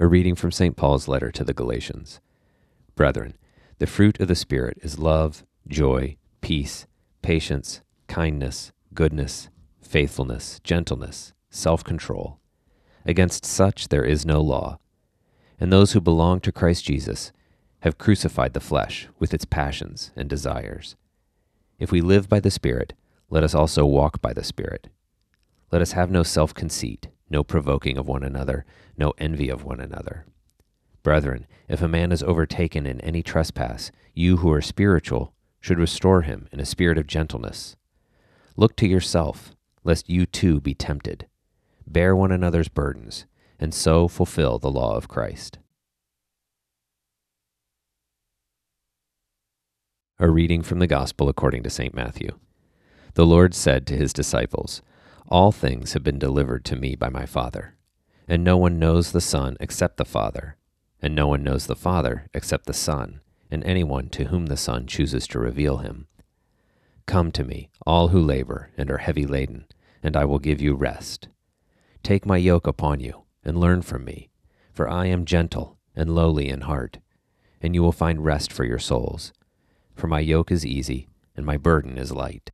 A reading from St. Paul's letter to the Galatians. Brethren, the fruit of the Spirit is love, joy, peace, patience, kindness, goodness, faithfulness, gentleness, self control. Against such there is no law. And those who belong to Christ Jesus have crucified the flesh with its passions and desires. If we live by the Spirit, let us also walk by the Spirit. Let us have no self conceit, no provoking of one another, no envy of one another. Brethren, if a man is overtaken in any trespass, you who are spiritual should restore him in a spirit of gentleness. Look to yourself, lest you too be tempted. Bear one another's burdens, and so fulfill the law of Christ. A reading from the Gospel according to St. Matthew. The Lord said to his disciples, All things have been delivered to me by my Father. And no one knows the Son except the Father, and no one knows the Father except the Son, and anyone to whom the Son chooses to reveal him. Come to me, all who labor and are heavy laden, and I will give you rest. Take my yoke upon you, and learn from me, for I am gentle and lowly in heart, and you will find rest for your souls. For my yoke is easy, and my burden is light.